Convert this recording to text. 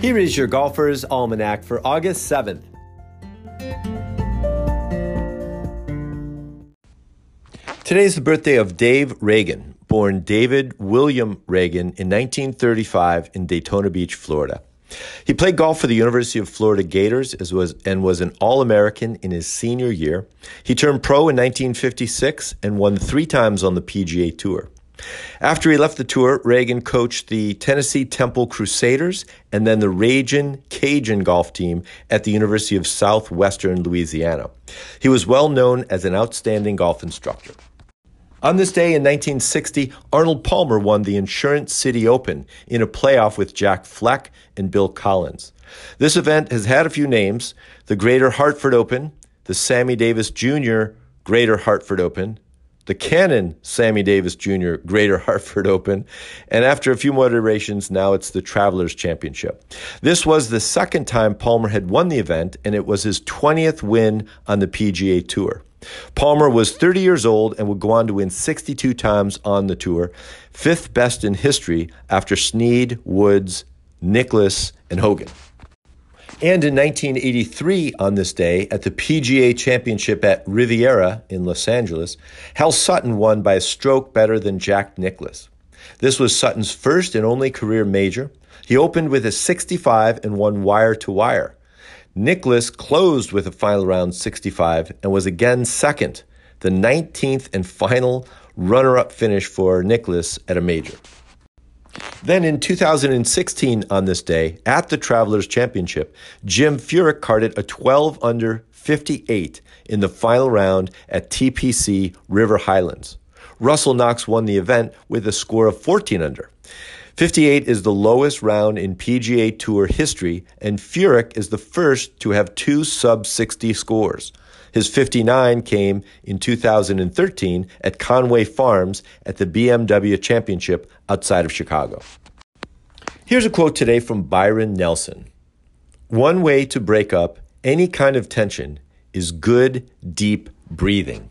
Here is your Golfer's Almanac for August 7th. Today is the birthday of Dave Ragan, born David William Ragan in 1935 in Daytona Beach, Florida. He played golf for the University of Florida Gators as was, and was an All American in his senior year. He turned pro in 1956 and won three times on the PGA Tour. After he left the tour, Ragan coached the Tennessee Temple Crusaders and then the Ragin' Cajun golf team at the University of Southwestern Louisiana. He was well known as an outstanding golf instructor. On this day in 1960, Arnold Palmer won the Insurance City Open in a playoff with Jack Fleck and Bill Collins. This event has had a few names the Greater Hartford Open, the Sammy Davis Jr. Greater Hartford Open, the Canon Sammy Davis Jr. Greater Hartford Open, and after a few more iterations, now it's the Travelers Championship. This was the second time Palmer had won the event, and it was his 20th win on the PGA Tour. Palmer was 30 years old and would go on to win 62 times on the tour, fifth best in history after Snead, Woods, Nicklaus, and Hogan. And in 1983, on this day, at the PGA Championship at Riviera in Los Angeles, Hal Sutton won by a stroke better than Jack Nicklaus. This was Sutton's first and only career major. He opened with a 65 and won wire to wire. Nicklaus closed with a final round 65 and was again second, the 19th and final runner up finish for Nicklaus at a major. Then in 2016, on this day, at the Travelers Championship, Jim Furyk carded a 12 under 58 in the final round at TPC River Highlands. Russell Knox won the event with a score of 14 under. 58 is the lowest round in PGA Tour history, and Furyk is the first to have two sub 60 scores. His 59 came in 2013 at Conway Farms at the BMW Championship outside of Chicago. Here's a quote today from Byron Nelson One way to break up any kind of tension is good, deep breathing.